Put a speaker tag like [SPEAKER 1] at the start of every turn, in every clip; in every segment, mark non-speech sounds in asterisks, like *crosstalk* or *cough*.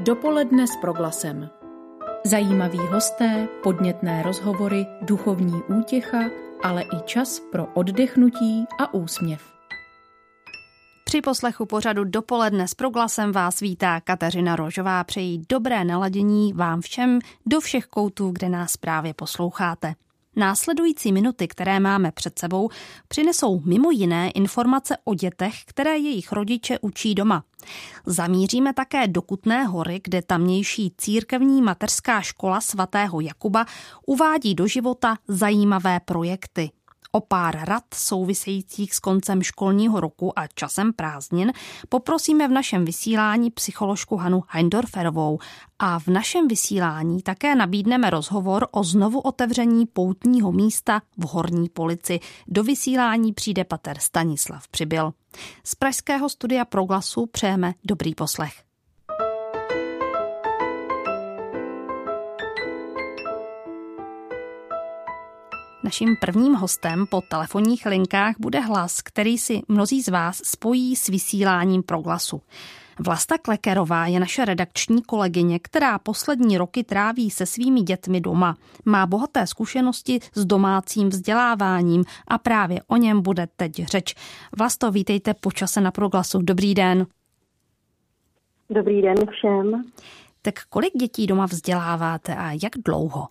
[SPEAKER 1] Dopoledne s proglasem. Zajímaví hosté, podnětné rozhovory, duchovní útěcha, ale i čas pro oddechnutí a úsměv.
[SPEAKER 2] Při poslechu pořadu Dopoledne s proglasem vás vítá Kateřina Rožová. Přejí dobré naladění vám všem do všech koutů, kde nás právě posloucháte. Následující minuty, které máme před sebou, přinesou mimo jiné informace o dětech, které jejich rodiče učí doma. Zamíříme také do Kutné hory, kde tamnější církevní mateřská škola svatého Jakuba uvádí do života zajímavé projekty. O pár rad souvisejících s koncem školního roku a časem prázdnin poprosíme v našem vysílání psycholožku Hanu Heindorferovou a v našem vysílání také nabídneme rozhovor o znovu otevření poutního místa v Horní polici. Do vysílání přijde pater Stanislav Přibyl. Z pražského studia Proglasu přejeme dobrý poslech. Naším prvním hostem po telefonních linkách bude hlas, který si mnozí z vás spojí s vysíláním proglasu. Vlasta Klekerová je naše redakční kolegyně, která poslední roky tráví se svými dětmi doma. Má bohaté zkušenosti s domácím vzděláváním a právě o něm bude teď řeč. Vlasto, vítejte po čase na proglasu. Dobrý den.
[SPEAKER 3] Dobrý den všem.
[SPEAKER 2] Tak kolik dětí doma vzděláváte a jak dlouho?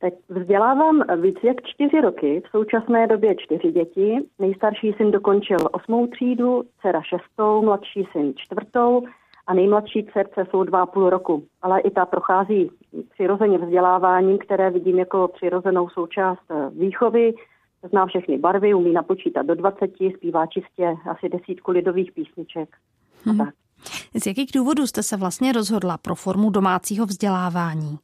[SPEAKER 3] Teď vzdělávám víc jak čtyři roky, v současné době čtyři děti. Nejstarší syn dokončil osmou třídu, dcera šestou, mladší syn čtvrtou a nejmladší dcerce jsou dva a půl roku. Ale i ta prochází přirozeně vzděláváním, které vidím jako přirozenou součást výchovy. Zná všechny barvy, umí napočítat do 20, zpívá čistě asi desítku lidových písniček. Hmm. Tak.
[SPEAKER 2] Z jakých důvodů jste se vlastně rozhodla pro formu domácího vzdělávání?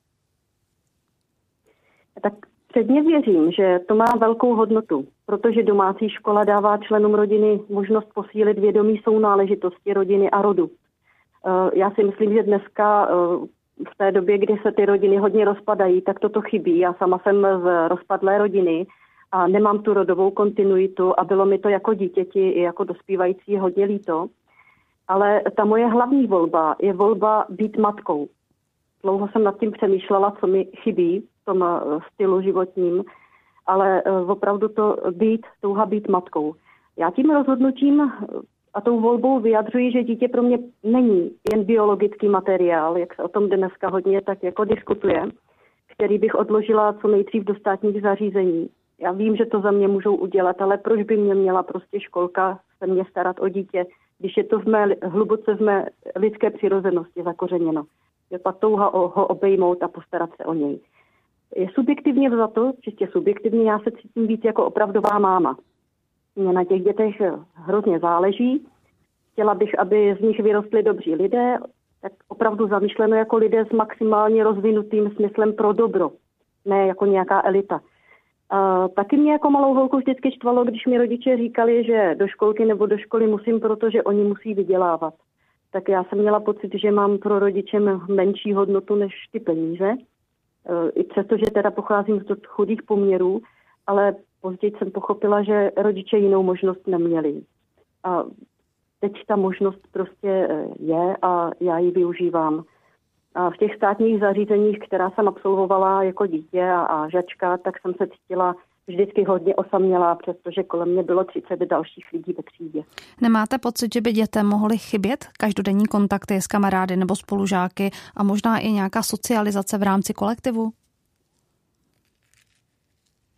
[SPEAKER 3] Tak předně věřím, že to má velkou hodnotu, protože domácí škola dává členům rodiny možnost posílit vědomí sounáležitosti rodiny a rodu. Eh, já si myslím, že dneska eh, v té době, kdy se ty rodiny hodně rozpadají, tak toto chybí. Já sama jsem z rozpadlé rodiny a nemám tu rodovou kontinuitu a bylo mi to jako dítěti i jako dospívající hodně líto. Ale ta moje hlavní volba je volba být matkou. Dlouho jsem nad tím přemýšlela, co mi chybí tom eh, stylu životním, ale eh, opravdu to být, touha být matkou. Já tím rozhodnutím eh, a tou volbou vyjadřuji, že dítě pro mě není jen biologický materiál, jak se o tom dneska hodně tak jako diskutuje, který bych odložila co nejdřív do státních zařízení. Já vím, že to za mě můžou udělat, ale proč by mě měla prostě školka se mě starat o dítě, když je to v mé, hluboce v mé lidské přirozenosti zakořeněno. Je ta touha ho obejmout a postarat se o něj je subjektivně za to, čistě subjektivně, já se cítím víc jako opravdová máma. Mně na těch dětech hrozně záleží. Chtěla bych, aby z nich vyrostli dobří lidé, tak opravdu zamýšleno jako lidé s maximálně rozvinutým smyslem pro dobro, ne jako nějaká elita. A taky mě jako malou holku vždycky štvalo, když mi rodiče říkali, že do školky nebo do školy musím, protože oni musí vydělávat. Tak já jsem měla pocit, že mám pro rodiče menší hodnotu než ty peníze. Eh, i přesto, že teda pocházím z chudých poměrů, ale později jsem pochopila, že rodiče jinou možnost neměli. A teď ta možnost prostě eh, je a já ji využívám. A v těch státních zařízeních, která jsem absolvovala jako dítě a, a žačka, tak jsem se cítila vždycky hodně osamělá, přestože kolem mě bylo 30 dalších lidí ve třídě.
[SPEAKER 2] Nemáte pocit, že by dětem mohly chybět každodenní kontakty s kamarády nebo spolužáky a možná i nějaká socializace v rámci kolektivu?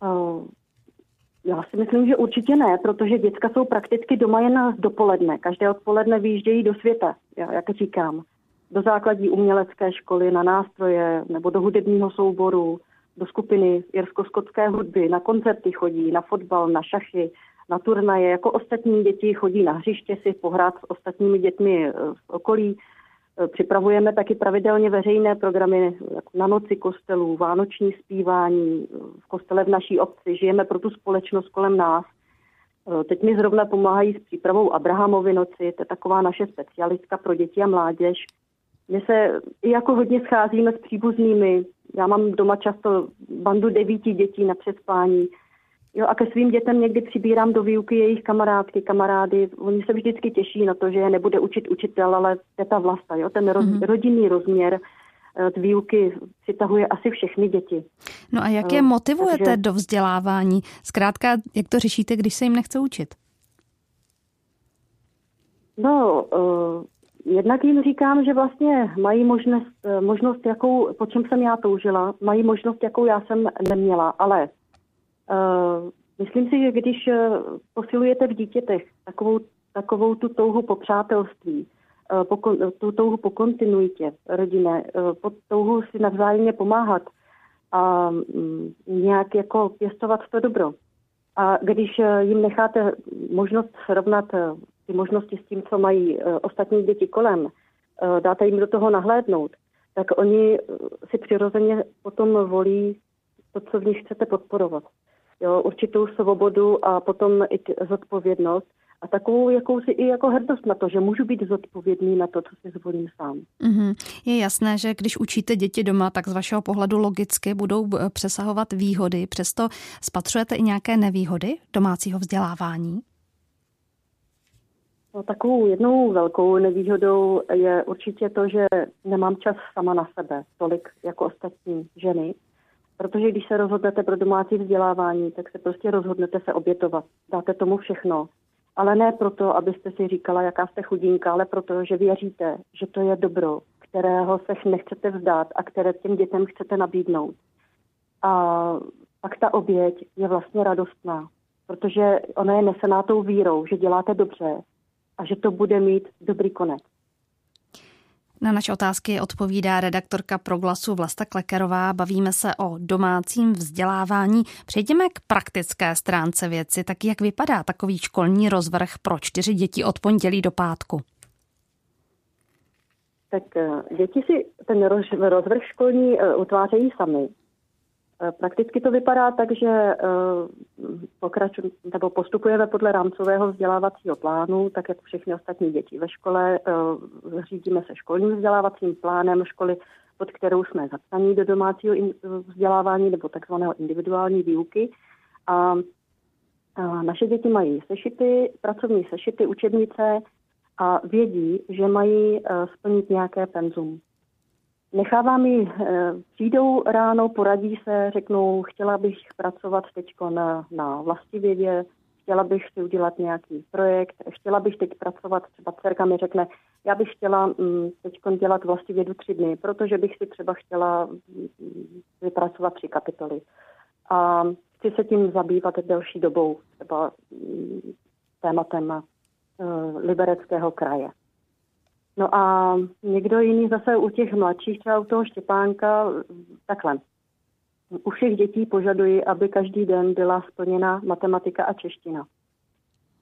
[SPEAKER 3] Uh, já si myslím, že určitě ne, protože děcka jsou prakticky doma jen dopoledne. Každé odpoledne vyjíždějí do světa, jak říkám. Do základní umělecké školy, na nástroje nebo do hudebního souboru, do skupiny jirsko-skotské hudby, na koncerty chodí, na fotbal, na šachy, na turnaje. Jako ostatní děti chodí na hřiště si pohrát s ostatními dětmi z okolí. Připravujeme taky pravidelně veřejné programy na noci kostelů, vánoční zpívání v kostele v naší obci. Žijeme pro tu společnost kolem nás. Teď mi zrovna pomáhají s přípravou Abrahamovy noci, to je taková naše specialistka pro děti a mládež. My se i jako hodně scházíme s příbuznými. Já mám doma často bandu devíti dětí na přespání. Jo, a ke svým dětem někdy přibírám do výuky jejich kamarádky, kamarády. Oni se vždycky těší na to, že je nebude učit učitel, ale teta vlasta. Jo? Ten roz, mm-hmm. rodinný rozměr z výuky přitahuje asi všechny děti.
[SPEAKER 2] No a jak je motivujete Takže... do vzdělávání? Zkrátka, jak to řešíte, když se jim nechce učit?
[SPEAKER 3] No, uh, jednak jim říkám, že vlastně mají možnost, možnost, jakou, po čem jsem já toužila, mají možnost, jakou já jsem neměla, ale uh, myslím si, že když posilujete v dítětech takovou, takovou tu touhu po přátelství, uh, po, tu touhu po kontinuitě rodinné, uh, po touhu si navzájemně pomáhat a um, nějak jako pěstovat to dobro. A když jim necháte možnost srovnat ty možnosti s tím, co mají uh, ostatní děti kolem, uh, dáte jim do toho nahlédnout, tak oni uh, si přirozeně potom volí to, co v nich chcete podporovat. Jo, určitou svobodu a potom i zodpovědnost a takovou jakousi i jako hrdost na to, že můžu být zodpovědný na to, co si zvolím sám.
[SPEAKER 2] Mm-hmm. Je jasné, že když učíte děti doma, tak z vašeho pohledu logicky budou přesahovat výhody. Přesto spatřujete i nějaké nevýhody domácího vzdělávání?
[SPEAKER 3] No, takovou jednou velkou nevýhodou je určitě to, že nemám čas sama na sebe, tolik jako ostatní ženy. Protože když se rozhodnete pro domácí vzdělávání, tak se prostě rozhodnete se obětovat. Dáte tomu všechno. Ale ne proto, abyste si říkala, jaká jste chudinka, ale proto, že věříte, že to je dobro, kterého se nechcete vzdát a které těm dětem chcete nabídnout. A pak ta oběť je vlastně radostná, protože ona je nesená tou vírou, že děláte dobře, a že to bude mít dobrý konec.
[SPEAKER 2] Na naše otázky odpovídá redaktorka Proglasu Vlasta Klekerová. Bavíme se o domácím vzdělávání. Přejdeme k praktické stránce věci. Tak jak vypadá takový školní rozvrh pro čtyři děti od pondělí do pátku?
[SPEAKER 3] Tak eh, děti si ten rozvrh školní eh, utvářejí sami. Eh, prakticky to vypadá tak, že eh, pokraču, nebo postupujeme podle rámcového vzdělávacího plánu, tak jako všechny ostatní děti ve škole. Eh, řídíme se školním vzdělávacím plánem školy, pod kterou jsme zapsaní do domácího vzdělávání nebo takzvaného individuální výuky. A naše děti mají sešity, pracovní sešity, učebnice a vědí, že mají splnit nějaké penzum. Nechávám ji, eh, přijdou ráno, poradí se, řeknou, chtěla bych pracovat teď na, na vlastivědě, chtěla bych si udělat nějaký projekt, chtěla bych teď pracovat, třeba dcerka mi řekne, já bych chtěla mm, teď dělat vlastivědu tři dny, protože bych si třeba chtěla mm, vypracovat tři kapitoly. A chci se tím zabývat delší dobou, třeba mm, tématem uh, libereckého kraje. No a někdo jiný zase u těch mladších, třeba u toho Štěpánka, takhle. U všech dětí požaduji, aby každý den byla splněna matematika a čeština.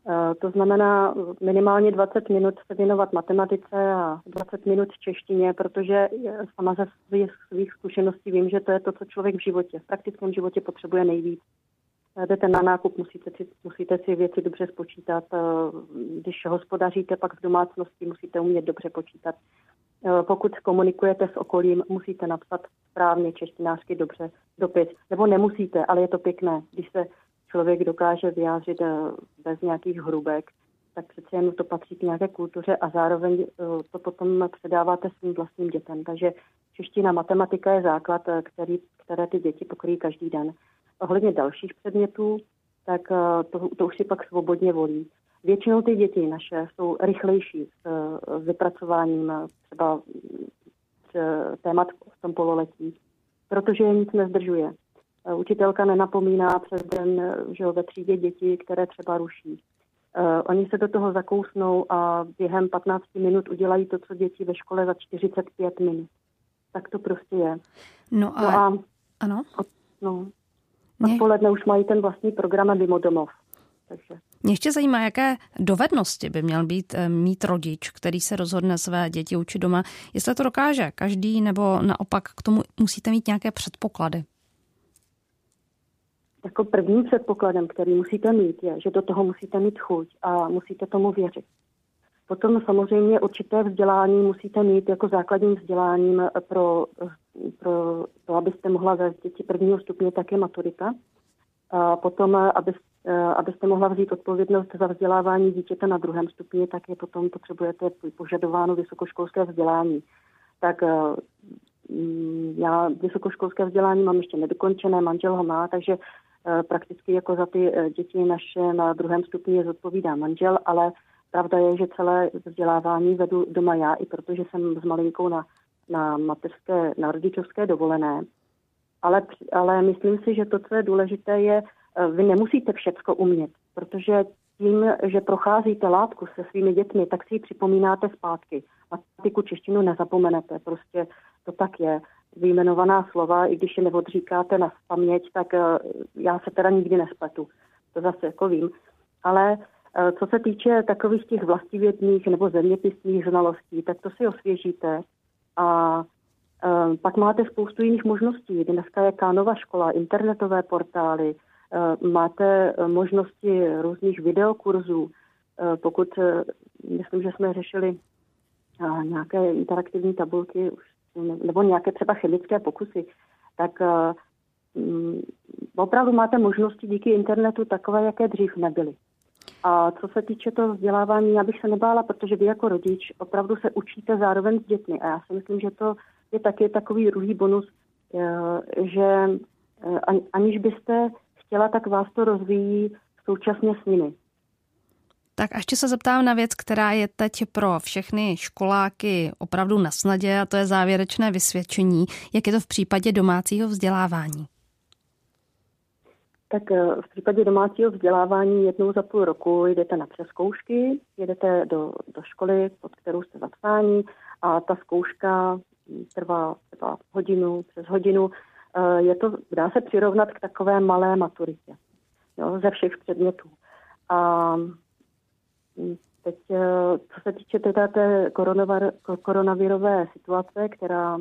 [SPEAKER 3] E, to znamená minimálně 20 minut se věnovat matematice a 20 minut češtině, protože sama ze svých, svých zkušeností vím, že to je to, co člověk v životě, v praktickém životě potřebuje nejvíc jdete na nákup, musíte si, musíte si věci dobře spočítat. Eh, když hospodaříte pak v domácnosti, musíte umět dobře počítat. Eh, pokud komunikujete s okolím, musíte napsat správně češtinářsky dobře dopis. Nebo nemusíte, ale je to pěkné, když se člověk dokáže vyjádřit eh, bez nějakých hrubek, tak přece jen to patří k nějaké kultuře a zároveň to potom předáváte svým vlastním dětem. Takže čeština, matematika je základ, který, které ty děti pokryjí každý den ohledně dalších předmětů, tak eh, to, to už si pak svobodně volí. Většinou ty děti naše jsou rychlejší s, s vypracováním eh, třeba témat v tom pololetí, protože je nic nezdržuje. Eh, učitelka nenapomíná přes den že ve třídě děti, které třeba ruší. Oni se do toho zakousnou a během 15 minut udělají to, co děti ve škole za 45 minut. Tak to prostě je.
[SPEAKER 2] No a, no a ano?
[SPEAKER 3] No, Odpoledne už mají ten vlastní program mimo domov. Takže.
[SPEAKER 2] Mě ještě zajímá, jaké dovednosti by měl být eh, mít rodič, který se rozhodne své děti učit doma. Jestli to dokáže každý, nebo naopak k tomu musíte mít nějaké předpoklady?
[SPEAKER 3] Jako prvním předpokladem, který musíte mít, je, že do toho musíte mít chuť a musíte tomu věřit. Potom samozřejmě určité vzdělání musíte mít jako základním vzděláním pro, pro to, abyste mohla zavést děti prvního stupně, také maturita. A potom, aby, abyste mohla vzít odpovědnost za vzdělávání dítěte na druhém stupni, tak je potom potřebujete požadováno vysokoškolské vzdělání. Tak mm, já vysokoškolské vzdělání mám ještě nedokončené, manžel ho má, takže prakticky jako za ty děti naše na druhém stupni zodpovídá manžel, ale pravda je, že celé vzdělávání vedu doma já, i protože jsem s malinkou na na mateřské, na rodičovské dovolené. Ale, ale myslím si, že to, co je důležité, je, eh, vy nemusíte všecko umět, protože tím, že procházíte látku se svými dětmi, tak si ji připomínáte zpátky. Matematiku češtinu nezapomenete, prostě to tak je. Vyjmenovaná slova, i když je neodříkáte na paměť, tak eh, já se teda nikdy nespletu. To zase jako vím. Ale eh, co se týče takových těch vlastivědných nebo zeměpisných znalostí, tak to si osvěžíte a e, pak máte spoustu jiných možností. Dneska je Kánova škola, internetové portály, e, máte možnosti různých videokurzů. E, pokud, myslím, že jsme řešili nějaké interaktivní tabulky nebo nějaké třeba chemické pokusy, tak opravdu máte možnosti díky internetu takové, jaké dřív nebyly. A co se týče toho vzdělávání, já bych se nebála, protože vy jako rodič opravdu se učíte zároveň s dětmi. A já si myslím, že to je taky takový druhý bonus, eh, že eh, aniž byste chtěla, tak vás to rozvíjí současně s nimi.
[SPEAKER 2] Tak a ještě se zeptám na věc, která je teď pro všechny školáky opravdu na snadě, a to je závěrečné vysvědčení. Jak je to v případě domácího vzdělávání?
[SPEAKER 3] Tak eh, v případě domácího vzdělávání jednou za půl roku jdete na přeskoušky, jedete do, do školy, pod kterou jste zapsáni a ta zkouška trvá třeba hodinu, přes hodinu. Eh, je to, dá se přirovnat k takové malé maturitě jo, ze všech předmětů. A hm, teď, eh, co se týče teda té koronavirové situace, která,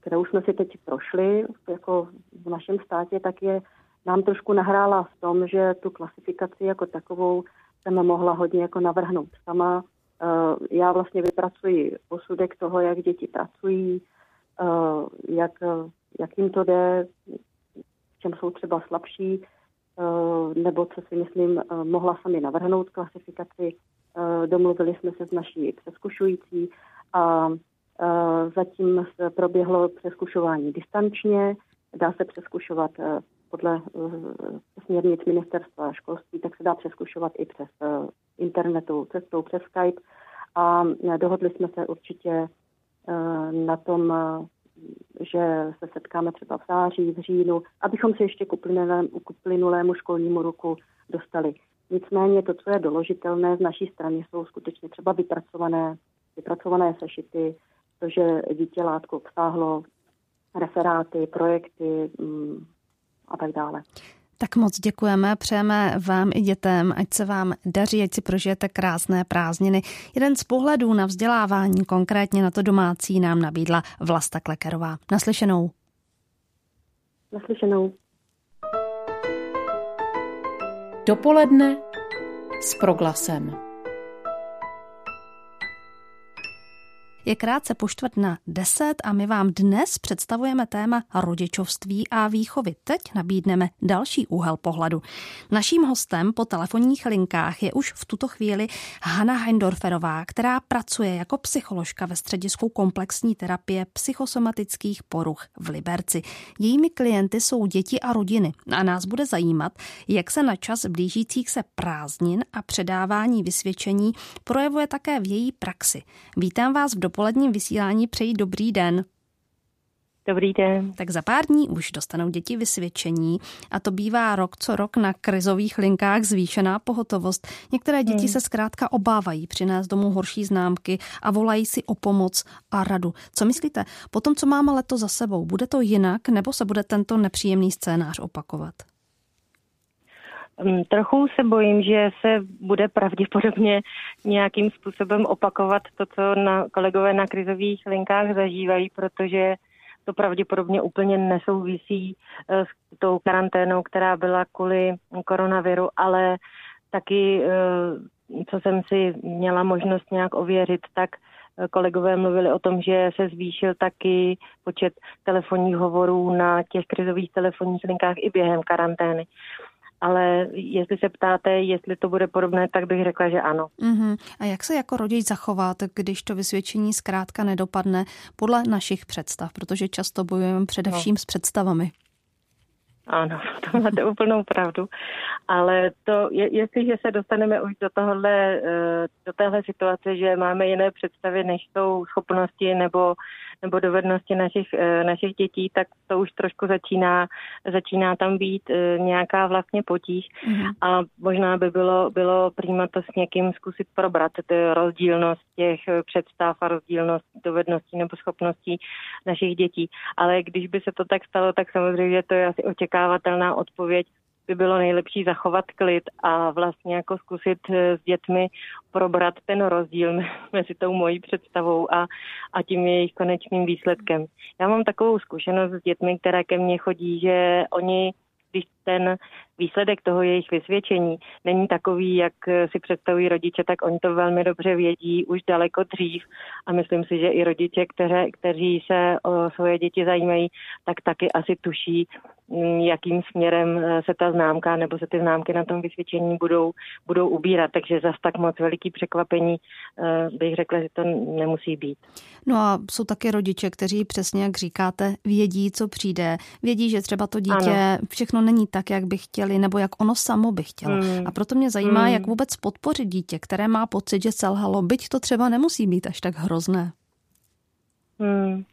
[SPEAKER 3] kterou jsme si teď prošli jako v našem státě, tak je nám trošku nahrála v tom, že tu klasifikaci jako takovou jsem mohla hodně jako navrhnout sama. Eh, já vlastně vypracuji posudek toho, jak děti pracují, eh, jak, jak jim to jde, v čem jsou třeba slabší, eh, nebo co si myslím, mohla sami navrhnout klasifikaci. Domluvili jsme se s naší přeskušující a zatím proběhlo přeskušování distančně. Dá se přeskušovat podle uh, směrnic ministerstva školství, tak se dá přeskušovat i přes uh, internetu, cestou přes Skype. A uh, dohodli jsme se určitě na tom, že se setkáme třeba v září, v říjnu, abychom se ještě k plynulému školnímu roku dostali. Nicméně to, co je doložitelné z naší strany, jsou skutečně třeba vypracované, vypracované sešity, to, že dítě látku obsáhlo, referáty, projekty, mm, a tak dále.
[SPEAKER 2] Tak moc děkujeme, přejeme vám i dětem, ať se vám daří, ať si prožijete krásné prázdniny. Jeden z pohledů na vzdělávání, konkrétně na to domácí, nám nabídla Vlasta Klekerová. Naslyšenou.
[SPEAKER 3] Naslyšenou.
[SPEAKER 1] Dopoledne s proglasem.
[SPEAKER 2] Je krátce po čtvrt na deset a my vám dnes představujeme téma rodičovství a výchovy. Teď nabídneme další úhel pohledu. Naším hostem po telefonních linkách je už v tuto chvíli Hanna Heindorferová, která pracuje jako psycholožka ve středisku komplexní terapie psychosomatických poruch v Liberci. Jejími klienty jsou děti a rodiny a nás bude zajímat, jak se na čas blížících se prázdnin a předávání vysvědčení projevuje také v její praxi. Vítám vás v dopoledním vysílání přeji dobrý den.
[SPEAKER 4] Dobrý den.
[SPEAKER 2] Tak za pár dní už dostanou děti vysvědčení a to bývá rok co rok na krizových linkách zvýšená pohotovost. Některé děti hmm. se zkrátka obávají přinést domů horší známky a volají si o pomoc a radu. Co myslíte, po tom, co máme leto za sebou, bude to jinak nebo se bude tento nepříjemný scénář opakovat?
[SPEAKER 4] Mm, trochu se bojím, že se bude pravděpodobně nějakým způsobem opakovat to, co na kolegové na krizových linkách zažívají, protože to pravděpodobně úplně nesouvisí eh, s tou karanténou, která byla kvůli koronaviru, ale taky, eh, co jsem si měla možnost nějak ověřit, tak kolegové mluvili o tom, že se zvýšil taky počet telefonních hovorů na těch krizových telefonních linkách i během karantény. Ale jestli se ptáte, jestli to bude podobné, tak bych řekla, že ano.
[SPEAKER 2] Uh-huh. A jak se jako rodič zachovat, když to vysvědčení zkrátka nedopadne podle našich představ? Protože často bojujeme především no. s představami.
[SPEAKER 4] Ano, *laughs* to máte úplnou pravdu. Ale to, je, jestliže se dostaneme už do, tohle, eh, do téhle situace, že máme jiné představy, než jsou schopnosti nebo nebo dovednosti našich, eh, našich dětí, tak to už trošku začíná, začíná tam být eh, nějaká vlastně potíž mm-hmm. a možná by bylo, bylo přímo to s někým zkusit probrat, ty rozdílnost těch představ a rozdílnost dovedností nebo schopností našich dětí. Ale když by se to tak stalo, tak samozřejmě to je asi očekávatelná odpověď by bylo nejlepší zachovat klid a vlastně jako zkusit eh, s dětmi probrat ten rozdíl *laughs* mezi tou mojí představou a, a tím jejich konečným výsledkem. Já mám takovou zkušenost s dětmi, které ke mně chodí, že oni když ten výsledek toho jejich vysvědčení není takový, jak si představují rodiče, tak oni to velmi dobře vědí už daleko dřív a myslím si, že i rodiče, které, kteří se o svoje děti zajímají, tak taky asi tuší, mm, jakým směrem eh, se ta známka nebo se ty známky na tom vysvědčení budou, budou ubírat. Takže zas tak moc veliký překvapení eh, bych řekla, že to nemusí být.
[SPEAKER 2] No a jsou taky rodiče, kteří přesně, jak říkáte, vědí, co přijde. Vědí, že třeba to dítě ano. všechno není tak, jak by chtěli, nebo jak ono samo by chtělo. Hmm. A proto mě zajímá, hmm. jak vůbec podpořit dítě, které má pocit, že selhalo, byť to třeba nemusí být až tak hrozné.
[SPEAKER 4] Hmm.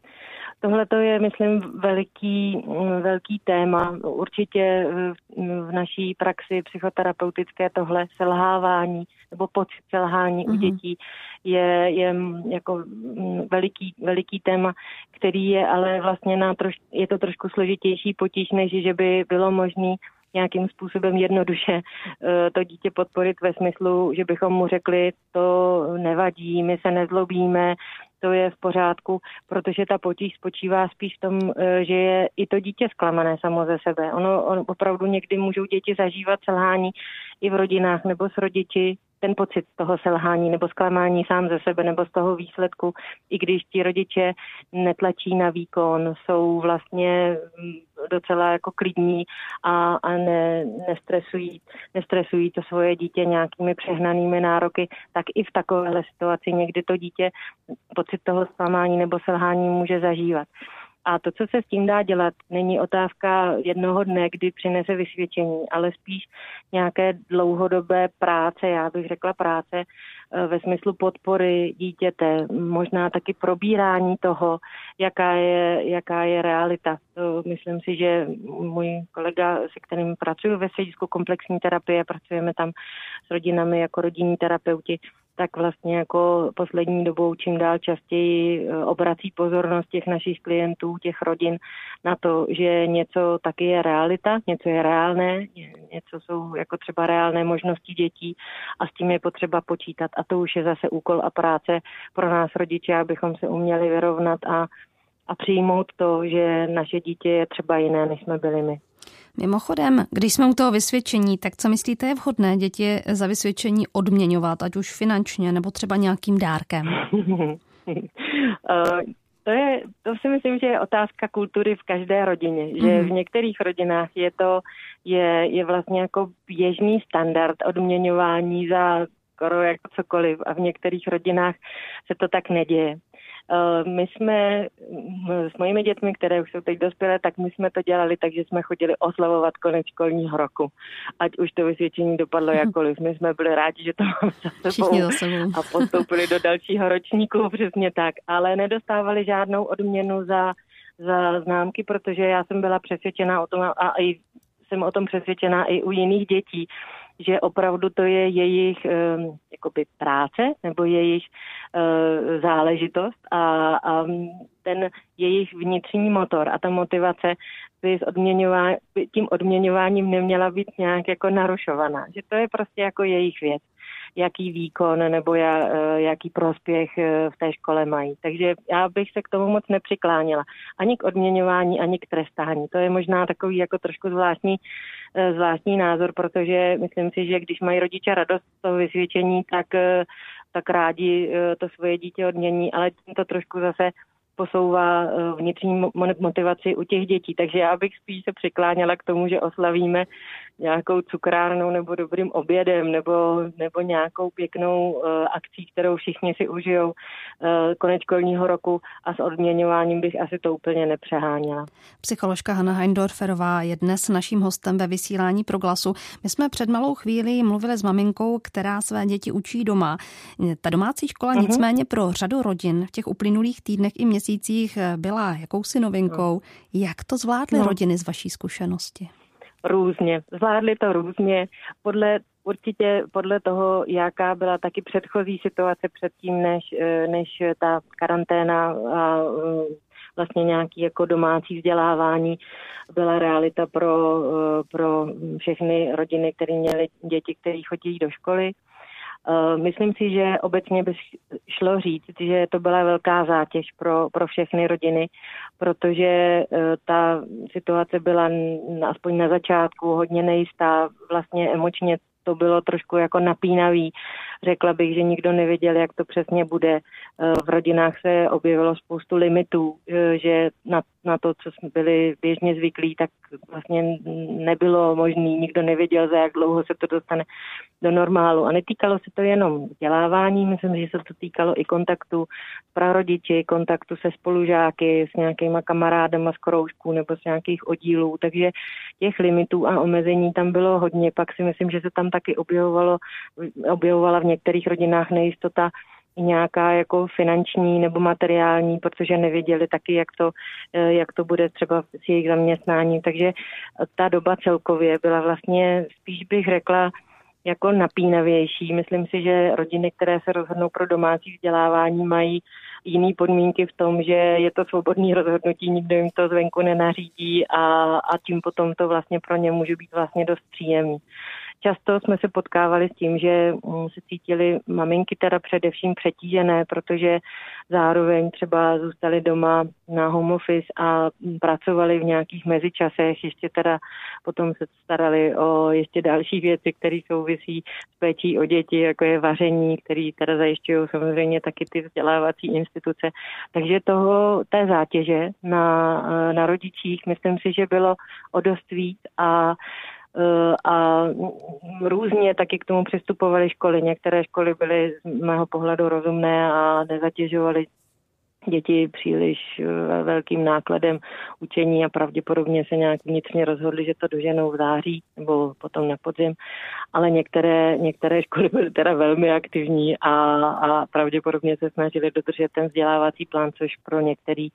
[SPEAKER 4] Tohle to je, myslím, veliký, velký téma. Určitě v naší praxi psychoterapeutické tohle selhávání nebo pocit selhání mm-hmm. u mhm. dětí je, je jako veliký, veliký téma, který je ale vlastně na troš, je to trošku složitější potíž, než že by bylo možné nějakým způsobem jednoduše eh, to dítě podporit ve smyslu, že bychom mu řekli, to nevadí, my se nezlobíme, to je v pořádku, protože ta potíž spočívá spíš v tom, eh, že je i to dítě zklamané samo ze sebe. Ono, on opravdu někdy můžou děti zažívat selhání i v rodinách nebo s rodiči, ten pocit toho selhání nebo zklamání sám ze sebe nebo z toho výsledku, i když ti rodiče netlačí na výkon, jsou vlastně mm, docela jako klidní a, a ne, nestresují, nestresují to svoje dítě nějakými přehnanými nároky, tak i v takovéhle situaci někdy to dítě pocit toho zklamání nebo selhání může zažívat. A to, co se s tím dá dělat, není otázka jednoho dne, kdy přinese vysvědčení, ale spíš nějaké dlouhodobé práce, já bych řekla práce eh, ve smyslu podpory dítěte, možná taky probírání toho, jaká je, jaká je realita. To myslím si, že můj kolega, se kterým pracuji ve středisku komplexní terapie, pracujeme tam s rodinami jako rodinní terapeuti, tak vlastně jako poslední dobou čím dál častěji eh, obrací pozornost těch našich klientů, těch rodin na to, že něco taky je realita, něco je reálné, něco jsou jako třeba reálné možnosti dětí a s tím je potřeba počítat. A to už je zase úkol a práce pro nás rodiče, abychom se uměli vyrovnat a, a přijmout to, že naše dítě je třeba jiné, než jsme byli my.
[SPEAKER 2] Mimochodem, když jsme u toho vysvědčení, tak co myslíte je vhodné děti za vysvědčení odměňovat, ať už finančně nebo třeba nějakým dárkem? *laughs*
[SPEAKER 4] Eh, to, je, to si myslím, že je otázka kultury v každé rodině, že mm. v některých rodinách je to je, je vlastně jako běžný standard odměňování za skoro jako cokoliv a v některých rodinách se to tak neděje. Eh, my jsme s mojimi dětmi, které už jsou teď dospělé, tak my jsme to dělali tak, že jsme chodili oslavovat konec školního roku. Ať už to vysvědčení dopadlo mhm. jakkoliv. My jsme byli rádi, že to máme za sebou, za sebou. a postoupili do dalšího ročníku, přesně tak. Ale nedostávali žádnou odměnu za, za známky, protože já jsem byla přesvědčená o tom a i jsem o tom přesvědčená i u jiných dětí, že opravdu to je jejich jakoby práce nebo jejich uh, záležitost a, a ten jejich vnitřní motor a ta motivace by s odměňová, tím odměňováním neměla být nějak jako narušovaná. Že to je prostě jako jejich věc jaký výkon nebo já, eh, jaký prospěch eh, v té škole mají. Takže já bych se k tomu moc nepřiklánila. Ani k odměňování, ani k trestání. To je možná takový jako trošku zvláštní, eh, zvláštní názor, protože myslím si, že když mají rodiče radost z toho vysvědčení, tak tak rádi to svoje dítě odmění, ale tím to trošku zase posouvá vnitřní motivaci u těch dětí. Takže já bych spíš se přikláněla k tomu, že oslavíme nějakou cukrárnou nebo dobrým obědem nebo, nebo nějakou pěknou uh, akcí, kterou všichni si užijou uh, konec školního roku a s odměňováním bych asi to úplně nepřeháněla.
[SPEAKER 2] Psycholožka Hanna Heindorferová je dnes naším hostem ve vysílání pro glasu. My jsme před malou chvíli mluvili s maminkou, která své děti učí doma. Ta domácí škola uh-huh. nicméně pro řadu rodin v těch uplynulých týdnech i měsících byla jakousi novinkou. Jak to zvládly no. rodiny z vaší zkušenosti?
[SPEAKER 4] Různě. Zvládli to různě podle určitě podle toho, jaká byla taky předchozí situace předtím, než, eh, než ta karanténa a eh, vlastně nějaký jako domácí vzdělávání byla realita pro, eh, pro všechny rodiny, které měly děti, které chodí do školy. Eh, myslím si, že obecně by šlo říct, že to byla velká zátěž pro, pro všechny rodiny, protože eh, ta situace byla aspoň na začátku hodně nejistá, vlastně emočně to bylo trošku jako napínavý. Řekla bych, že nikdo nevěděl, jak to přesně bude. Eh, v rodinách se objevilo spoustu limitů, eh, že na, na to, co jsme byli běžně zvyklí, tak vlastně nebylo možné. Nikdo nevěděl, za jak dlouho se to dostane do normálu. A netýkalo se to jenom vzdělávání, myslím, že se to týkalo i kontaktu s prarodiči, kontaktu se spolužáky, s nějakýma kamarádama z kroužků nebo z nějakých oddílů. Takže těch limitů a omezení tam bylo hodně. Pak si myslím, že se tam taky objevovalo, objevovala v některých rodinách nejistota nějaká jako finanční nebo materiální, protože nevěděli taky, jak to, eh, jak to bude třeba s jejich zaměstnáním. Takže ta doba celkově byla vlastně, spíš bych řekla, jako napínavější. Myslím si, že rodiny, které se rozhodnou pro domácí vzdělávání, mají jiné podmínky v tom, že je to svobodný rozhodnutí, nikdo jim to zvenku nenařídí a, a tím potom to vlastně pro ně může být vlastně dost příjemný. Často jsme se potkávali s tím, že mm, se cítili maminky teda především přetížené, protože zároveň třeba zůstali doma na home office a pracovali v nějakých mezičasech, ještě teda potom se starali o ještě další věci, které souvisí s péčí o děti, jako je vaření, které teda zajišťují samozřejmě taky ty vzdělávací instituce. Takže toho, té zátěže na, na rodičích, myslím si, že bylo o dost víc a a různě taky k tomu přistupovaly školy. Některé školy byly z mého pohledu rozumné a nezatěžovaly děti příliš eh, velkým nákladem učení a pravděpodobně se nějak vnitřně rozhodli, že to doženou v září nebo potom na podzim, ale některé, některé školy byly teda velmi aktivní a, a pravděpodobně se snažili dodržet ten vzdělávací plán, což pro některý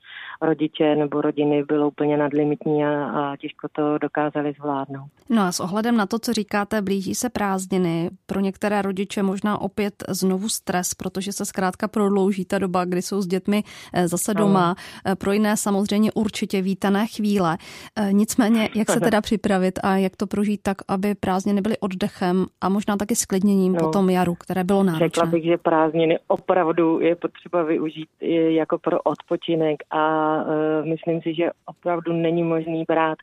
[SPEAKER 4] rodiče nebo rodiny bylo úplně nadlimitní a, a těžko to dokázali zvládnout.
[SPEAKER 2] No a s ohledem na to, co říkáte, blíží se prázdniny. Pro některé rodiče možná opět znovu stres, protože se zkrátka prodlouží ta doba, kdy jsou s dětmi zase doma. Ano. Pro jiné samozřejmě určitě vítané chvíle. Eh, nicméně, *laughs* jak se teda připravit a jak to prožít tak, aby prázdniny byly oddechem a možná taky sklidněním no. po tom jaru, které bylo náročné.
[SPEAKER 4] Řekla bych, že prázdniny opravdu je potřeba využít jako pro odpočinek a myslím si, že opravdu není možný brát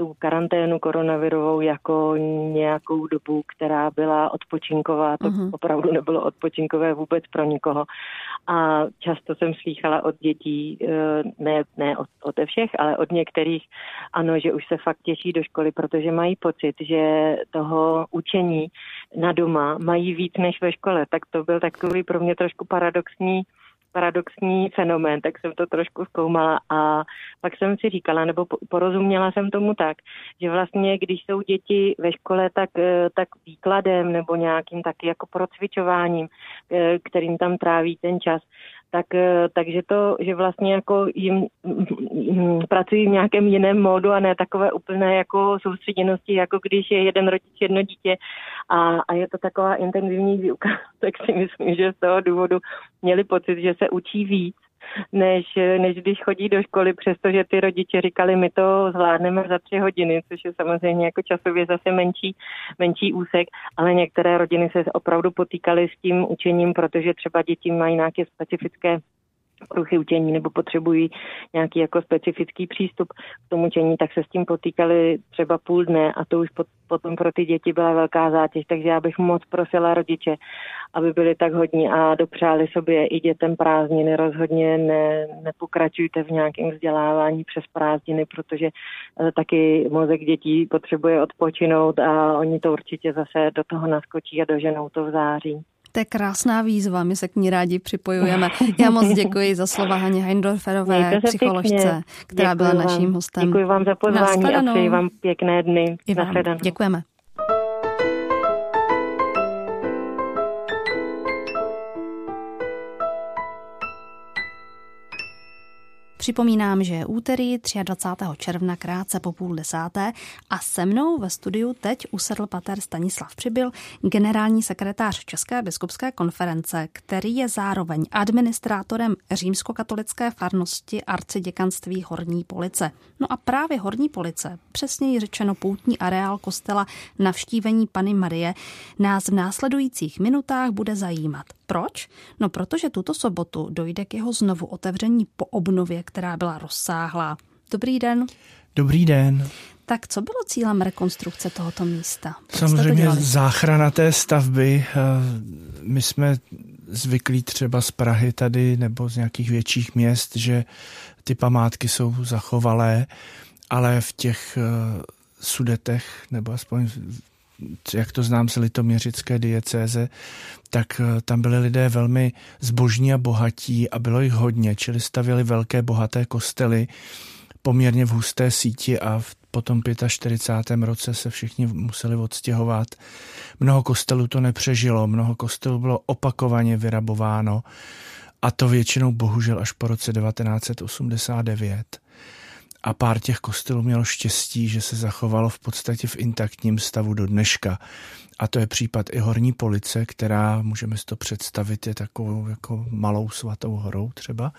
[SPEAKER 4] tu karanténu koronavirovou jako nějakou dobu, která byla odpočinková. To uh-huh. opravdu nebylo odpočinkové vůbec pro nikoho. A často jsem slýchala od dětí, eh, ne, ne od, od všech, ale od některých, ano, že už se fakt těší do školy, protože mají pocit, že toho učení na doma mají víc než ve škole. Tak to byl takový pro mě trošku paradoxní paradoxní fenomén, tak jsem to trošku zkoumala a pak jsem si říkala, nebo porozuměla jsem tomu tak, že vlastně, když jsou děti ve škole, tak, eh, tak výkladem nebo nějakým taky jako procvičováním, eh, kterým tam tráví ten čas, tak, eh, takže to, že vlastně jako jim mm, pracují v nějakém jiném módu a ne takové úplné jako soustředěnosti, jako když je jeden rodič, jedno dítě a, a je to taková intenzivní výuka, *laughs* tak si myslím, že z toho důvodu měli pocit, že se učí víc než, než když chodí do školy, přestože ty rodiče říkali, my to zvládneme za tři hodiny, což je samozřejmě jako časově zase menší, menší úsek, ale některé rodiny se opravdu potýkaly s tím učením, protože třeba děti mají nějaké specifické poruchy učení nebo potřebují nějaký jako specifický přístup k tomu učení, tak se s tím potýkali třeba půl dne a to už potom pro ty děti byla velká zátěž, takže já bych moc prosila rodiče, aby byli tak hodní a dopřáli sobě i dětem prázdniny. Rozhodně ne, nepokračujte v nějakém vzdělávání přes prázdniny, protože eh, taky mozek dětí potřebuje odpočinout a oni to určitě zase do toho naskočí a doženou to v září.
[SPEAKER 2] To je krásná výzva, my se k ní rádi připojujeme. Já moc *laughs* děkuji za slova Haně Heindorferové, psycholožce, pěkně. která děkuji byla naším hostem.
[SPEAKER 4] Děkuji vám za pozvání a přeji vám pěkné dny.
[SPEAKER 2] I vám. Děkujeme. Připomínám, že je úterý 23. června krátce po půl desáté a se mnou ve studiu teď usedl pater Stanislav Přibyl, generální sekretář České biskupské konference, který je zároveň administrátorem římskokatolické farnosti arciděkanství Horní Police. No a právě Horní Police, přesněji řečeno poutní areál kostela navštívení Pany Marie, nás v následujících minutách bude zajímat. Proč? No protože tuto sobotu dojde k jeho znovu otevření po obnově, která byla rozsáhlá. Dobrý den.
[SPEAKER 5] Dobrý den.
[SPEAKER 2] Tak co bylo cílem rekonstrukce tohoto místa?
[SPEAKER 5] Proč Samozřejmě to záchrana té stavby. Eh, my jsme zvyklí třeba z Prahy tady nebo z nějakých větších měst, že ty památky jsou zachovalé, ale v těch eh, sudetech, nebo aspoň jak to znám z litoměřické diecéze, tak eh, tam byli lidé velmi zbožní a bohatí a bylo jich hodně, čili stavěli velké bohaté kostely poměrně v husté síti a v potom 45. roce se všichni museli odstěhovat. Mnoho kostelů to nepřežilo, mnoho kostelů bylo opakovaně vyrabováno a to většinou bohužel až po roce 1989 a pár těch kostelů mělo štěstí, že se zachovalo v podstatě v intaktním stavu do dneška. A to je případ i Horní Police, která, můžeme si to představit, je takovou jako malou svatou horou třeba,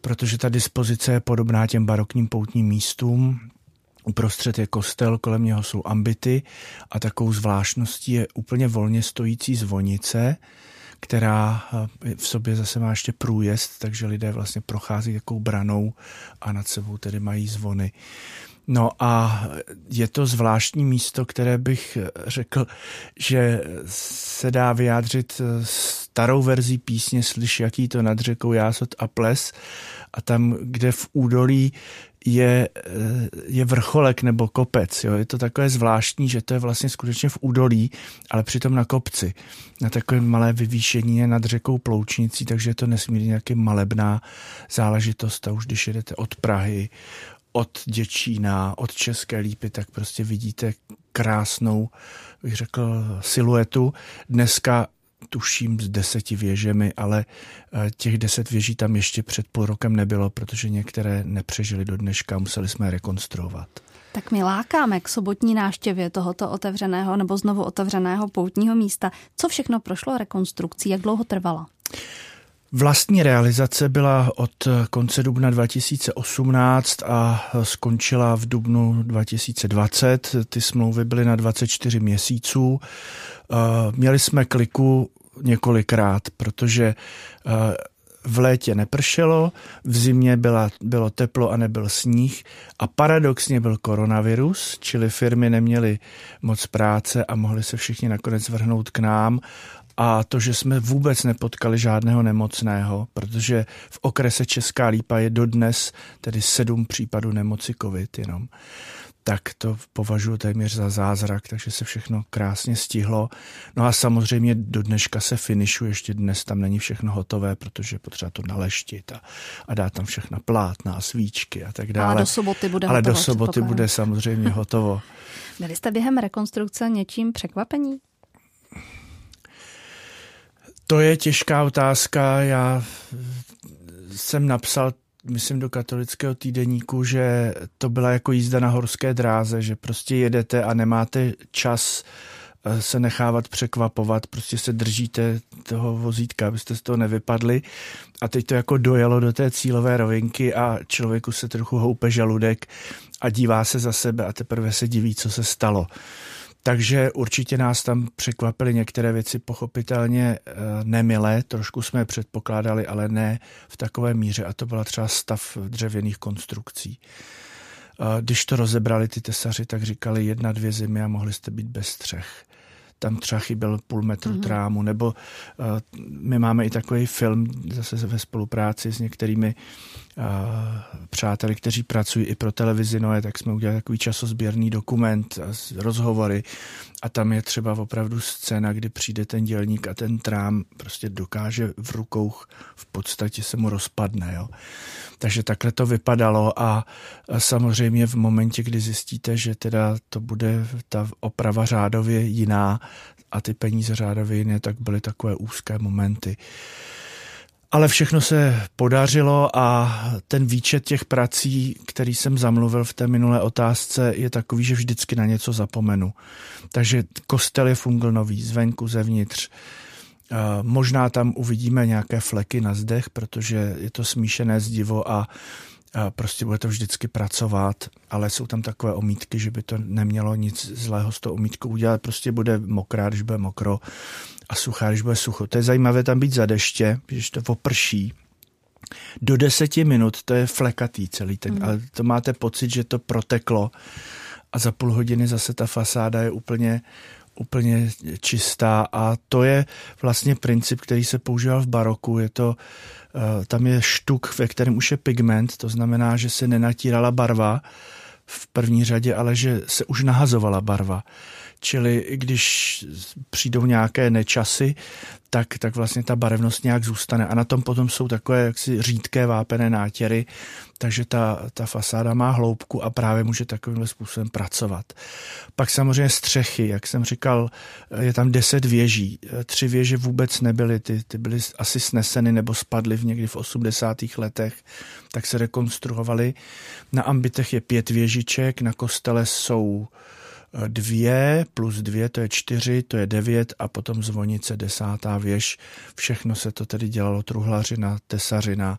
[SPEAKER 5] protože ta dispozice je podobná těm barokním poutním místům, Uprostřed je kostel, kolem něho jsou ambity a takovou zvláštností je úplně volně stojící zvonice, která eh, v sobě zase má ještě průjezd, takže lidé vlastně prochází jakou branou a nad sebou tedy mají zvony. No a je to zvláštní místo, které bych řekl, že se dá vyjádřit eh, starou verzí písně Slyš, jaký to nad řekou jásot a ples a tam, kde v údolí je, eh, je vrcholek nebo kopec. Jo. Je to takové zvláštní, že to je vlastně skutečně v údolí, ale přitom na kopci. Na takové malé vyvýšení nad řekou Ploučnicí, takže je to nesmírně nějaký malebná záležitost. A už když jedete od Prahy, od Děčína, od České lípy, tak prostě vidíte krásnou, bych řekl, siluetu. Dneska tuším s deseti věžemi, ale eh, těch deset věží tam ještě před půl rokem nebylo, protože některé nepřežili do dneška, museli jsme je rekonstruovat.
[SPEAKER 2] Tak my lákáme k sobotní náštěvě tohoto otevřeného nebo znovu otevřeného poutního místa. Co všechno prošlo rekonstrukcí, jak dlouho trvala?
[SPEAKER 5] Vlastní realizace byla od konce dubna 2018 a skončila v dubnu 2020. Ty smlouvy byly na 24 měsíců. Eh, měli jsme kliku několikrát, protože eh, v létě nepršelo, v zimě byla, bylo teplo a nebyl sníh a paradoxně byl koronavirus, čili firmy neměly moc práce a mohli se všichni nakonec vrhnout k nám a to, že jsme vůbec nepotkali žádného nemocného, protože v okrese Česká Lípa je dodnes tedy sedm případů nemoci COVID jenom, tak to považuji téměř za zázrak, takže se všechno krásně stihlo. No a samozřejmě do dneška se finišuje, ještě dnes tam není všechno hotové, protože potřeba to naleštit a, a dát tam všechna plátna, svíčky a tak dále. Ale
[SPEAKER 2] do soboty bude
[SPEAKER 5] Ale
[SPEAKER 2] hotovo,
[SPEAKER 5] do soboty bude samozřejmě hotovo. *laughs*
[SPEAKER 2] Byli jste během rekonstrukce něčím překvapení?
[SPEAKER 5] To je těžká otázka. Já jsem napsal, myslím, do katolického týdeníku, že to byla jako jízda na horské dráze, že prostě jedete a nemáte čas eh, se nechávat překvapovat, prostě se držíte toho vozítka, abyste z toho nevypadli a teď to jako dojelo do té cílové rovinky a člověku se trochu houpe žaludek a dívá se za sebe a teprve se diví, co se stalo. Takže určitě nás tam překvapily některé věci pochopitelně eh, nemilé, trošku jsme předpokládali, ale ne v takové míře a to byla třeba stav dřevěných konstrukcí. Když to rozebrali ty tesaři, tak říkali jedna, dvě zimy a mohli jste být bez střech tam třeba chyběl půl metru mm-hmm. trámu, nebo uh, my máme i takový film zase ve spolupráci s některými přáteli, kteří pracují i pro televizi Noé, tak jsme udělali takový časozběrný dokument, a rozhovory a tam je třeba opravdu scéna, kdy přijde ten dělník a ten trám prostě dokáže v rukou v podstatě se mu rozpadne. Jo. Takže takhle to vypadalo a, a samozřejmě v momentě, kdy zjistíte, že teda to bude ta oprava řádově jiná a ty peníze řádově jiné, tak byly takové úzké momenty. Ale všechno se podařilo a ten výčet těch prací, který jsem zamluvil v té minulé otázce, je takový, že vždycky na něco zapomenu. Takže kostel je fungl nový, zvenku, zevnitř. Možná tam uvidíme nějaké fleky na zdech, protože je to smíšené zdivo a prostě bude to vždycky pracovat, ale jsou tam takové omítky, že by to nemělo nic zlého s tou omítkou udělat, prostě bude mokrá, když bude mokro a suchá, když bude sucho. To je zajímavé tam být za deště, když to oprší, do deseti minut to je flekatý celý ten, mm. ale to máte pocit, že to proteklo a za půl hodiny zase ta fasáda je úplně úplně čistá a to je vlastně princip, který se používal v baroku. Je to, eh, tam je štuk, ve kterém už je pigment, to znamená, že se nenatírala barva v první řadě, ale že se už nahazovala barva. Čili když přijdou nějaké nečasy, tak, tak vlastně ta barevnost nějak zůstane. A na tom potom jsou takové jaksi řídké vápené nátěry, takže ta, ta fasáda má hloubku a právě může takovýmhle způsobem pracovat. Pak samozřejmě střechy, jak jsem říkal, je tam deset věží. Tři věže vůbec nebyly, ty, ty byly asi sneseny nebo spadly v někdy v 80. letech, tak se rekonstruovaly. Na ambitech je pět věžiček, na kostele jsou dvě plus dvě, to je čtyři, to je devět a potom zvonice desátá věž. Všechno se to tedy dělalo truhlařina, tesařina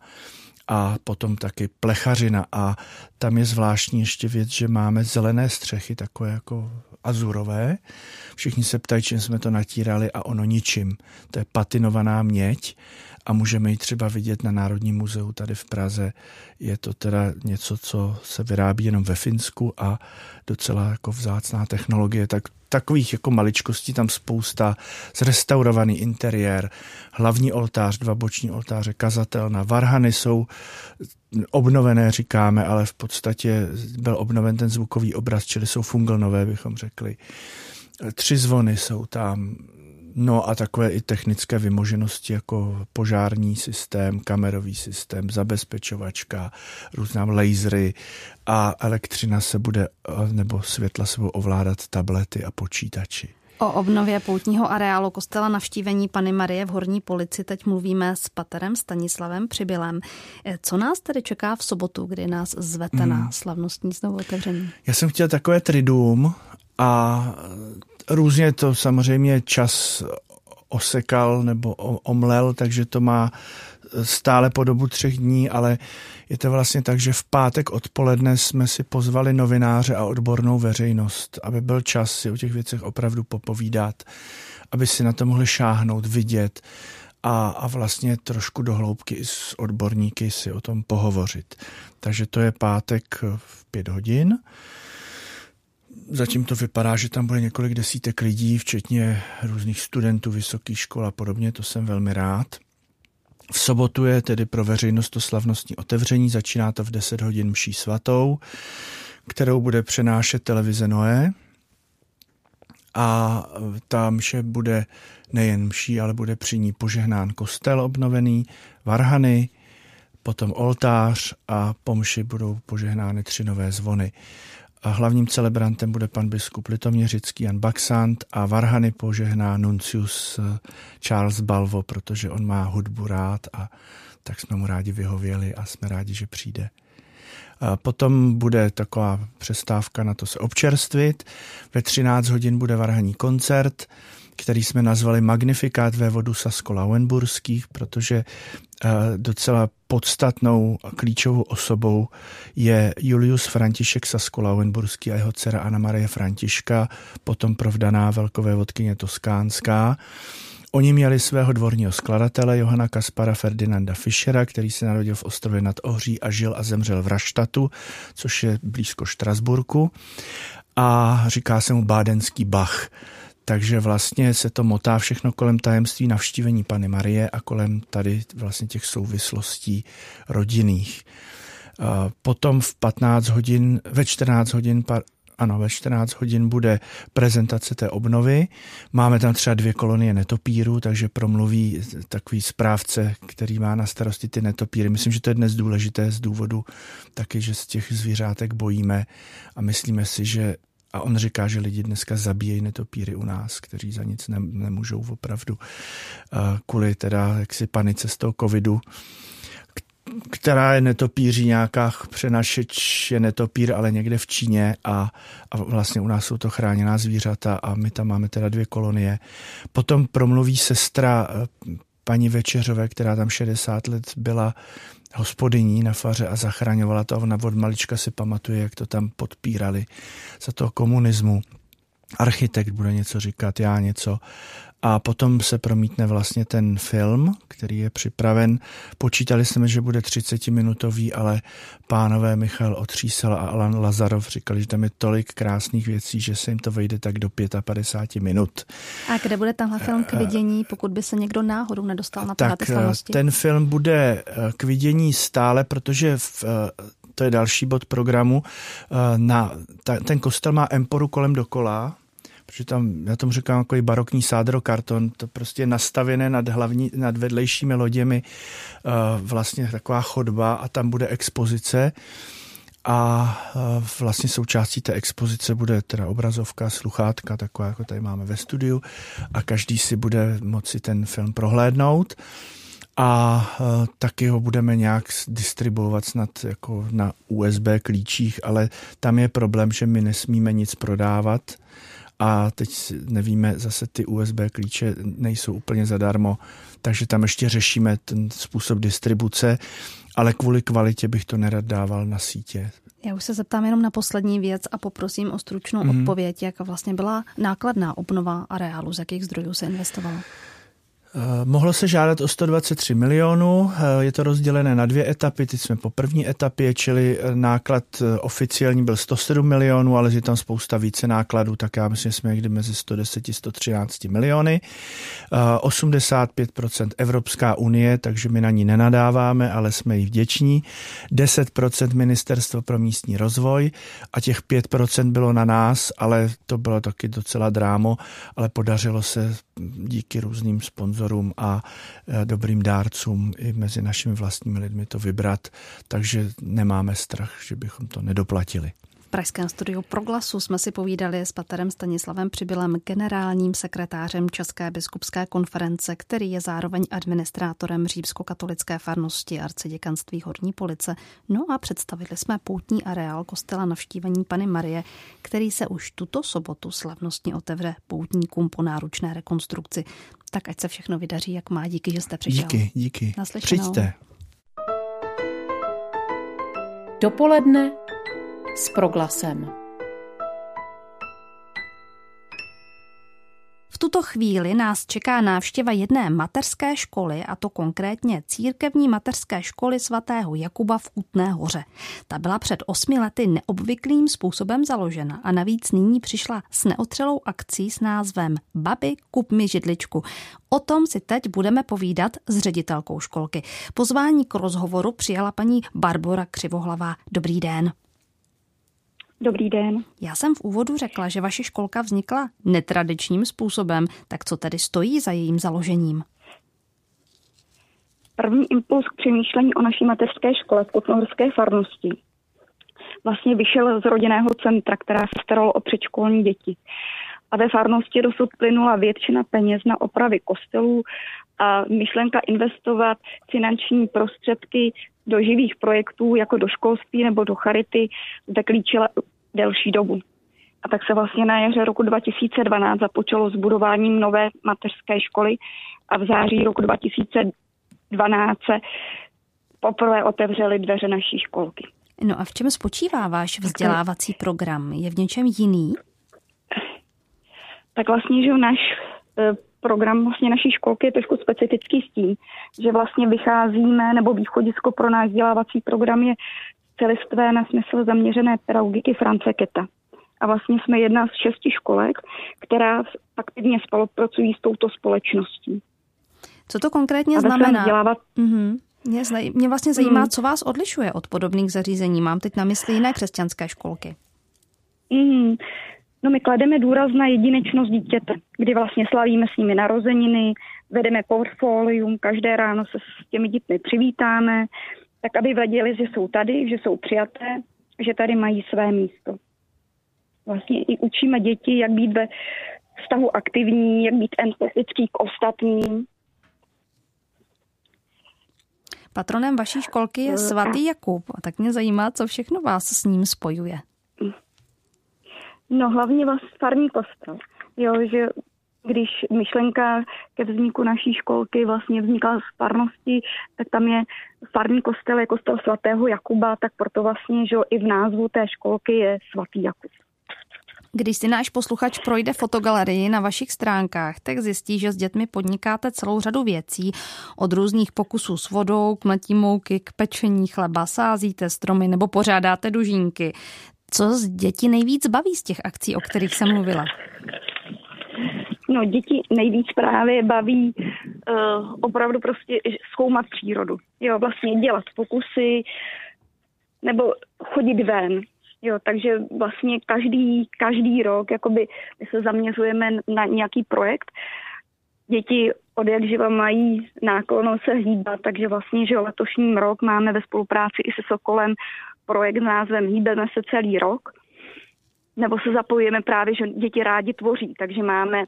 [SPEAKER 5] a potom taky plechařina a tam je zvláštní ještě věc, že máme zelené střechy, takové jako azurové. Všichni se ptají, čím jsme to natírali a ono ničím. To je patinovaná měď a můžeme ji třeba vidět na Národním muzeu tady v Praze. Je to teda něco, co se vyrábí jenom ve Finsku a docela jako vzácná technologie, tak takových jako maličkostí tam spousta, zrestaurovaný interiér, hlavní oltář, dva boční oltáře, kazatelna, varhany jsou obnovené, říkáme, ale v podstatě byl obnoven ten zvukový obraz, čili jsou funglnové, bychom řekli. Tři zvony jsou tam, No a takové i technické vymoženosti jako požární systém, kamerový systém, zabezpečovačka, různá lasery a elektřina se bude, nebo světla se budou ovládat tablety a počítači.
[SPEAKER 2] O obnově poutního areálu kostela navštívení Pany Marie v Horní Polici teď mluvíme s paterem Stanislavem Přibylem. Co nás tedy čeká v sobotu, kdy nás zvete hmm. na slavnostní znovu otevření?
[SPEAKER 5] Já jsem chtěl takové triduum a Různě to samozřejmě čas osekal nebo omlel, takže to má stále po dobu třech dní, ale je to vlastně tak, že v pátek odpoledne jsme si pozvali novináře a odbornou veřejnost, aby byl čas si o těch věcech opravdu popovídat, aby si na to mohli šáhnout, vidět a, a vlastně trošku dohloubky s odborníky si o tom pohovořit. Takže to je pátek v pět hodin. Zatím to vypadá, že tam bude několik desítek lidí, včetně různých studentů vysokých škol a podobně, to jsem velmi rád. V sobotu je tedy pro veřejnost to slavnostní otevření, začíná to v 10 hodin mší svatou, kterou bude přenášet televize Noé. A ta mše bude nejen mší, ale bude při ní požehnán kostel obnovený, varhany, potom oltář a po mši budou požehnány tři nové zvony. A hlavním celebrantem bude pan biskup Litoměřický Jan Baxant a Varhany požehná nuncius eh, Charles Balvo, protože on má hudbu rád a tak jsme mu rádi vyhověli a jsme rádi, že přijde. A potom bude taková přestávka na to se občerstvit. Ve 13 hodin bude varhaní koncert který jsme nazvali Magnifikát vévodu Sasko-Lauenburských, protože eh, docela podstatnou a klíčovou osobou je Julius František Sasko-Lauenburský a jeho dcera Anna Marie Františka, potom provdaná velkovévodkyně Toskánská. Oni měli svého dvorního skladatele Johana Kaspara Ferdinanda Fischera, který se narodil v ostrově nad Ohří a žil a zemřel v Raštatu, což je blízko Štrasburku. A říká se mu Bádenský Bach. Takže vlastně se to motá všechno kolem tajemství navštívení Pany Marie a kolem tady vlastně těch souvislostí rodinných. Potom v 15 hodin, ve 14 hodin ano, ve 14 hodin bude prezentace té obnovy. Máme tam třeba dvě kolonie netopírů, takže promluví takový správce, který má na starosti ty netopíry. Myslím, že to je dnes důležité z důvodu taky, že z těch zvířátek bojíme a myslíme si, že a on říká, že lidi dneska zabíjejí netopíry u nás, kteří za nic ne, nemůžou opravdu. Kvůli teda jaksi panice z toho covidu která je netopíří nějaká přenašeč je netopír, ale někde v Číně a, a vlastně u nás jsou to chráněná zvířata a my tam máme teda dvě kolonie. Potom promluví sestra eh, paní Večeřové, která tam 60 let byla hospodyní na faře a zachraňovala to. Ona od malička si pamatuje, jak to tam podpírali za toho komunismu architekt bude něco říkat, já něco a potom se promítne vlastně ten film, který je připraven. Počítali jsme, že bude 30-minutový, ale pánové Michal Otřísel a Alan Lazarov říkali, že tam je tolik krásných věcí, že se jim to vejde tak do 55 minut.
[SPEAKER 2] A kde bude tenhle film k vidění, pokud by se někdo náhodou nedostal na
[SPEAKER 5] tak ten film bude eh, k vidění stále, protože v, eh, to je další bod programu. Eh, na, ta, ten kostel má emporu kolem dokola, protože tam, já tomu říkám, jako barokní sádro karton, to prostě nastavené nad, hlavní, nad vedlejšími loděmi uh, vlastně taková chodba a tam bude expozice. A uh, vlastně součástí té expozice bude teda obrazovka, sluchátka, taková jako tady máme ve studiu a každý si bude moci ten film prohlédnout. A uh, taky ho budeme nějak distribuovat snad jako na USB klíčích, ale tam je problém, že my nesmíme nic prodávat, a teď nevíme, zase ty USB klíče nejsou úplně zadarmo, takže tam ještě řešíme ten způsob distribuce, ale kvůli kvalitě bych to nerad dával na sítě.
[SPEAKER 2] Já už se zeptám jenom na poslední věc a poprosím o stručnou mm-hmm. odpověď, jak vlastně byla nákladná obnova areálu, z jakých zdrojů se investovalo.
[SPEAKER 5] Eh, mohlo se žádat o 123 milionů, eh, je to rozdělené na dvě etapy, teď jsme po první etapě, čili eh, náklad oficiální byl 107 milionů, ale je tam spousta více nákladů, tak já myslím, že jsme někdy mezi 110 a 113 miliony. 85% Evropská unie, takže my na ní nenadáváme, ale jsme jí vděční. 10% Ministerstvo pro místní rozvoj a těch 5% bylo na nás, ale to bylo taky docela drámo, ale podařilo se díky různým sponzorům a e, dobrým dárcům i mezi našimi vlastními lidmi to vybrat, takže nemáme strach, že bychom to nedoplatili
[SPEAKER 2] pražském studiu Proglasu jsme si povídali s paterem Stanislavem Přibylem, generálním sekretářem České biskupské konference, který je zároveň administrátorem římskokatolické farnosti arciděkanství Horní Police. No a představili jsme poutní areál kostela navštívení Pany Marie, který se už tuto sobotu slavnostně otevře poutníkům po náročné rekonstrukci. Tak ať se všechno vydaří, jak má. Díky, že jste přišel.
[SPEAKER 5] Díky, díky.
[SPEAKER 2] Naslyšenou.
[SPEAKER 5] Přijďte.
[SPEAKER 1] Dopoledne s proglasem.
[SPEAKER 2] Tuto chvíli nás čeká návštěva jedné mateřské školy, a to konkrétně církevní mateřské školy svatého Jakuba v Kutné hoře. Ta byla před osmi lety neobvyklým způsobem založena a navíc nyní přišla s neotřelou akcí s názvem Babi, kup mi židličku. O tom si teď budeme povídat s ředitelkou školky. Pozvání k rozhovoru přijala paní Barbora Křivohlavá. Dobrý den.
[SPEAKER 6] Dobrý den.
[SPEAKER 2] Já jsem v úvodu řekla, že vaše školka vznikla netradičním způsobem, tak co tedy stojí za jejím založením?
[SPEAKER 6] První impuls k přemýšlení o naší mateřské škole v Kutnohorské farnosti vlastně vyšel z rodinného centra, která se staralo o předškolní děti. A ve farnosti dosud plynula většina peněz na opravy kostelů a myšlenka investovat finanční prostředky do živých projektů, jako do školství nebo do charity, zde klíčila delší dobu.
[SPEAKER 3] A tak se vlastně na jaře roku 2012 započalo s budováním nové mateřské školy a v září roku 2012 se poprvé otevřely dveře naší školky.
[SPEAKER 2] No a v čem spočívá váš vzdělávací program? Je v něčem jiný?
[SPEAKER 3] Tak vlastně, že náš e, program vlastně naší školky je trošku specifický s tím, že vlastně vycházíme, nebo východisko pro náš vzdělávací program je celistvé na smysl zaměřené pedagogiky France Keta. A vlastně jsme jedna z šesti školek, která aktivně spolupracují s touto společností.
[SPEAKER 2] Co to konkrétně znamená? Vzdělávat... Mm-hmm. Mě, znaj... mě vlastně zajímá, mm. co vás odlišuje od podobných zařízení. Mám teď na mysli jiné křesťanské školky.
[SPEAKER 3] Mm. No my klademe důraz na jedinečnost dítěte, kdy vlastně slavíme s nimi narozeniny, vedeme portfolium, každé ráno se s těmi dětmi přivítáme, tak aby věděli, že jsou tady, že jsou přijaté, že tady mají své místo. Vlastně i učíme děti, jak být ve vztahu aktivní, jak být empatický k ostatním.
[SPEAKER 2] Patronem vaší školky je svatý Jakub. A tak mě zajímá, co všechno vás s ním spojuje.
[SPEAKER 3] No hlavně vlastně farní kostel. Jo, že když myšlenka ke vzniku naší školky vlastně vznikla z farnosti, tak tam je farní kostel je kostel svatého Jakuba, tak proto vlastně, že i v názvu té školky je svatý Jakub.
[SPEAKER 2] Když si náš posluchač projde fotogalerii na vašich stránkách, tak zjistí, že s dětmi podnikáte celou řadu věcí. Od různých pokusů s vodou, k mletí mouky, k pečení chleba, sázíte stromy nebo pořádáte dužínky. Co z děti nejvíc baví z těch akcí, o kterých jsem mluvila?
[SPEAKER 3] No, děti nejvíc právě baví uh, opravdu prostě zkoumat přírodu. Jo, vlastně dělat pokusy nebo chodit ven. Jo, takže vlastně každý, každý rok jakoby my se zaměřujeme na nějaký projekt. Děti od jak živa mají náklonost se hýbat, takže vlastně, že letošním rok máme ve spolupráci i se Sokolem projekt s názvem Hýbeme se celý rok, nebo se zapojujeme právě, že děti rádi tvoří, takže máme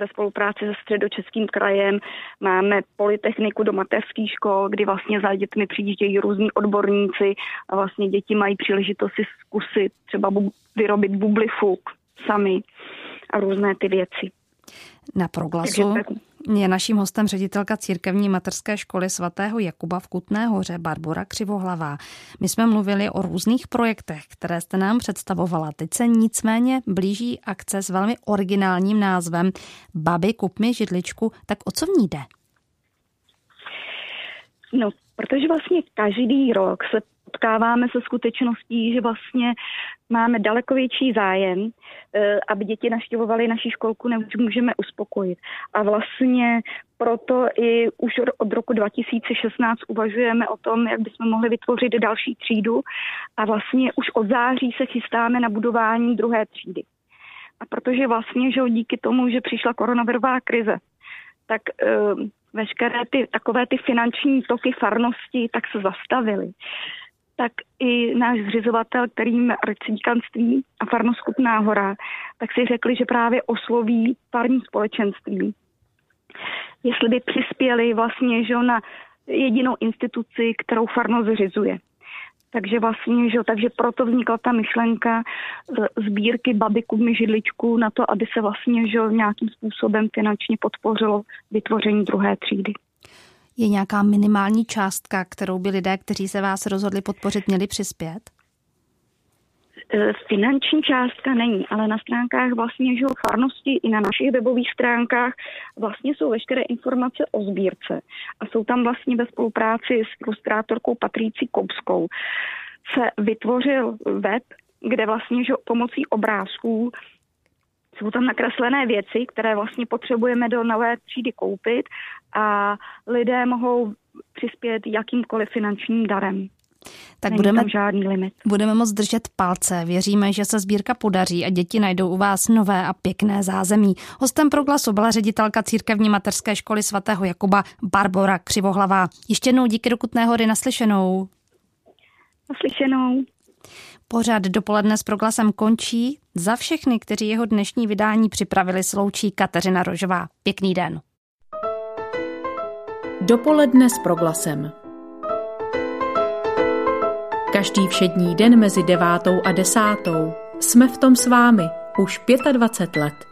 [SPEAKER 3] ve spolupráci se středočeským krajem máme polytechniku do mateřských škol, kdy vlastně za dětmi přijíždějí různí odborníci a vlastně děti mají příležitost si zkusit třeba bu- vyrobit bublifuk sami a různé ty věci.
[SPEAKER 2] Na proglasu je naším hostem ředitelka církevní materské školy svatého Jakuba v Kutné hoře Barbora Křivohlavá. My jsme mluvili o různých projektech, které jste nám představovala. Teď se nicméně blíží akce s velmi originálním názvem Babi, kup mi židličku. Tak o co v ní jde?
[SPEAKER 3] No, protože vlastně každý rok se potkáváme se skutečností, že vlastně máme daleko větší zájem, eh, aby děti naštěvovaly naší školku, než můžeme uspokojit. A vlastně proto i už od roku 2016 uvažujeme o tom, jak bychom mohli vytvořit další třídu a vlastně už od září se chystáme na budování druhé třídy. A protože vlastně, že díky tomu, že přišla koronavirová krize, tak uh, veškeré ty takové ty finanční toky farnosti tak se zastavily tak i náš zřizovatel, kterým recíkanství a farnoskupná hora, tak si řekli, že právě osloví farní společenství. Jestli by přispěli vlastně že na jedinou instituci, kterou farnost zřizuje. Takže vlastně, že, takže proto vznikla ta myšlenka sbírky babiku mi židličku na to, aby se vlastně že, nějakým způsobem finančně podpořilo vytvoření druhé třídy.
[SPEAKER 2] Je nějaká minimální částka, kterou by lidé, kteří se vás rozhodli podpořit, měli přispět?
[SPEAKER 3] E, finanční částka není, ale na stránkách vlastně že farnosti i na našich webových stránkách vlastně jsou veškeré informace o sbírce a jsou tam vlastně ve spolupráci s ilustrátorkou Patrící Kobskou se vytvořil web, kde vlastně že pomocí obrázků jsou tam nakreslené věci, které vlastně potřebujeme do nové třídy koupit a lidé mohou přispět jakýmkoliv finančním darem.
[SPEAKER 2] Tak budeme,
[SPEAKER 3] žádný limit.
[SPEAKER 2] budeme moc držet palce. Věříme, že se sbírka podaří a děti najdou u vás nové a pěkné zázemí. Hostem proglasu byla ředitelka církevní materské školy svatého Jakuba Barbora Křivohlavá. Ještě jednou díky do Kutné hory naslyšenou.
[SPEAKER 3] Naslyšenou.
[SPEAKER 2] Pořád dopoledne s proglasem končí. Za všechny, kteří jeho dnešní vydání připravili, sloučí Kateřina Rožová. Pěkný den.
[SPEAKER 1] Dopoledne s proglasem. Každý všední den mezi devátou a desátou jsme v tom s vámi – Už 25 let